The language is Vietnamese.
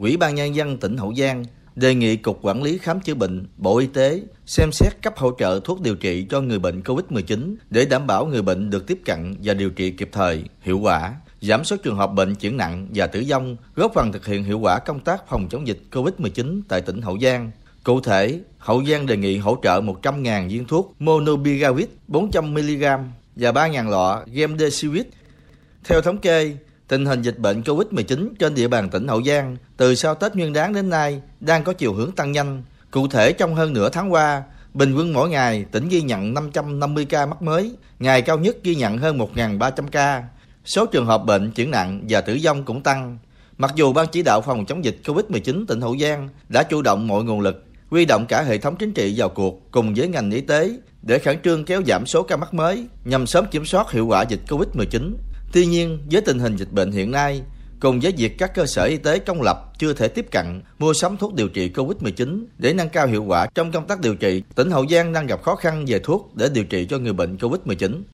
Ủy ban Nhân dân tỉnh Hậu Giang đề nghị Cục Quản lý Khám chữa bệnh, Bộ Y tế xem xét cấp hỗ trợ thuốc điều trị cho người bệnh COVID-19 để đảm bảo người bệnh được tiếp cận và điều trị kịp thời, hiệu quả, giảm số trường hợp bệnh chuyển nặng và tử vong, góp phần thực hiện hiệu quả công tác phòng chống dịch COVID-19 tại tỉnh Hậu Giang. Cụ thể, Hậu Giang đề nghị hỗ trợ 100.000 viên thuốc Monopiravir 400mg và 3.000 lọ Remdesivir. Theo thống kê, tình hình dịch bệnh COVID-19 trên địa bàn tỉnh Hậu Giang từ sau Tết Nguyên đán đến nay đang có chiều hướng tăng nhanh. Cụ thể trong hơn nửa tháng qua, bình quân mỗi ngày tỉnh ghi nhận 550 ca mắc mới, ngày cao nhất ghi nhận hơn 1.300 ca. Số trường hợp bệnh chuyển nặng và tử vong cũng tăng. Mặc dù Ban chỉ đạo phòng chống dịch COVID-19 tỉnh Hậu Giang đã chủ động mọi nguồn lực, huy động cả hệ thống chính trị vào cuộc cùng với ngành y tế để khẩn trương kéo giảm số ca mắc mới nhằm sớm kiểm soát hiệu quả dịch COVID-19. Tuy nhiên, với tình hình dịch bệnh hiện nay, cùng với việc các cơ sở y tế công lập chưa thể tiếp cận mua sắm thuốc điều trị COVID-19 để nâng cao hiệu quả trong công tác điều trị, tỉnh Hậu Giang đang gặp khó khăn về thuốc để điều trị cho người bệnh COVID-19.